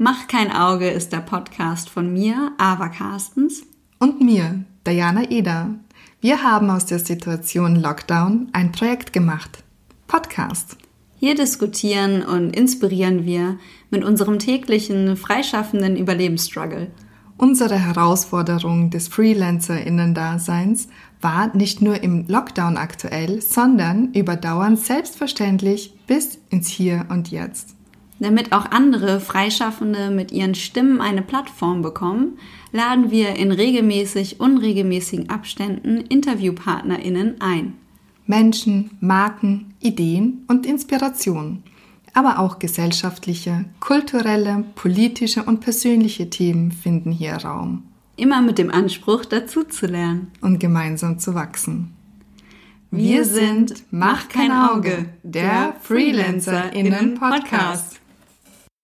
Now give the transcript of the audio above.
Mach kein Auge ist der Podcast von mir, Ava Carstens. Und mir, Diana Eder. Wir haben aus der Situation Lockdown ein Projekt gemacht. Podcast. Hier diskutieren und inspirieren wir mit unserem täglichen freischaffenden Überlebensstruggle. Unsere Herausforderung des Freelancerinnen-Daseins war nicht nur im Lockdown aktuell, sondern überdauernd selbstverständlich bis ins Hier und Jetzt. Damit auch andere Freischaffende mit ihren Stimmen eine Plattform bekommen, laden wir in regelmäßig unregelmäßigen Abständen InterviewpartnerInnen ein. Menschen, Marken, Ideen und Inspirationen, aber auch gesellschaftliche, kulturelle, politische und persönliche Themen finden hier Raum. Immer mit dem Anspruch, dazuzulernen. Und gemeinsam zu wachsen. Wir sind Mach kein Auge, der FreelancerInnen-Podcast.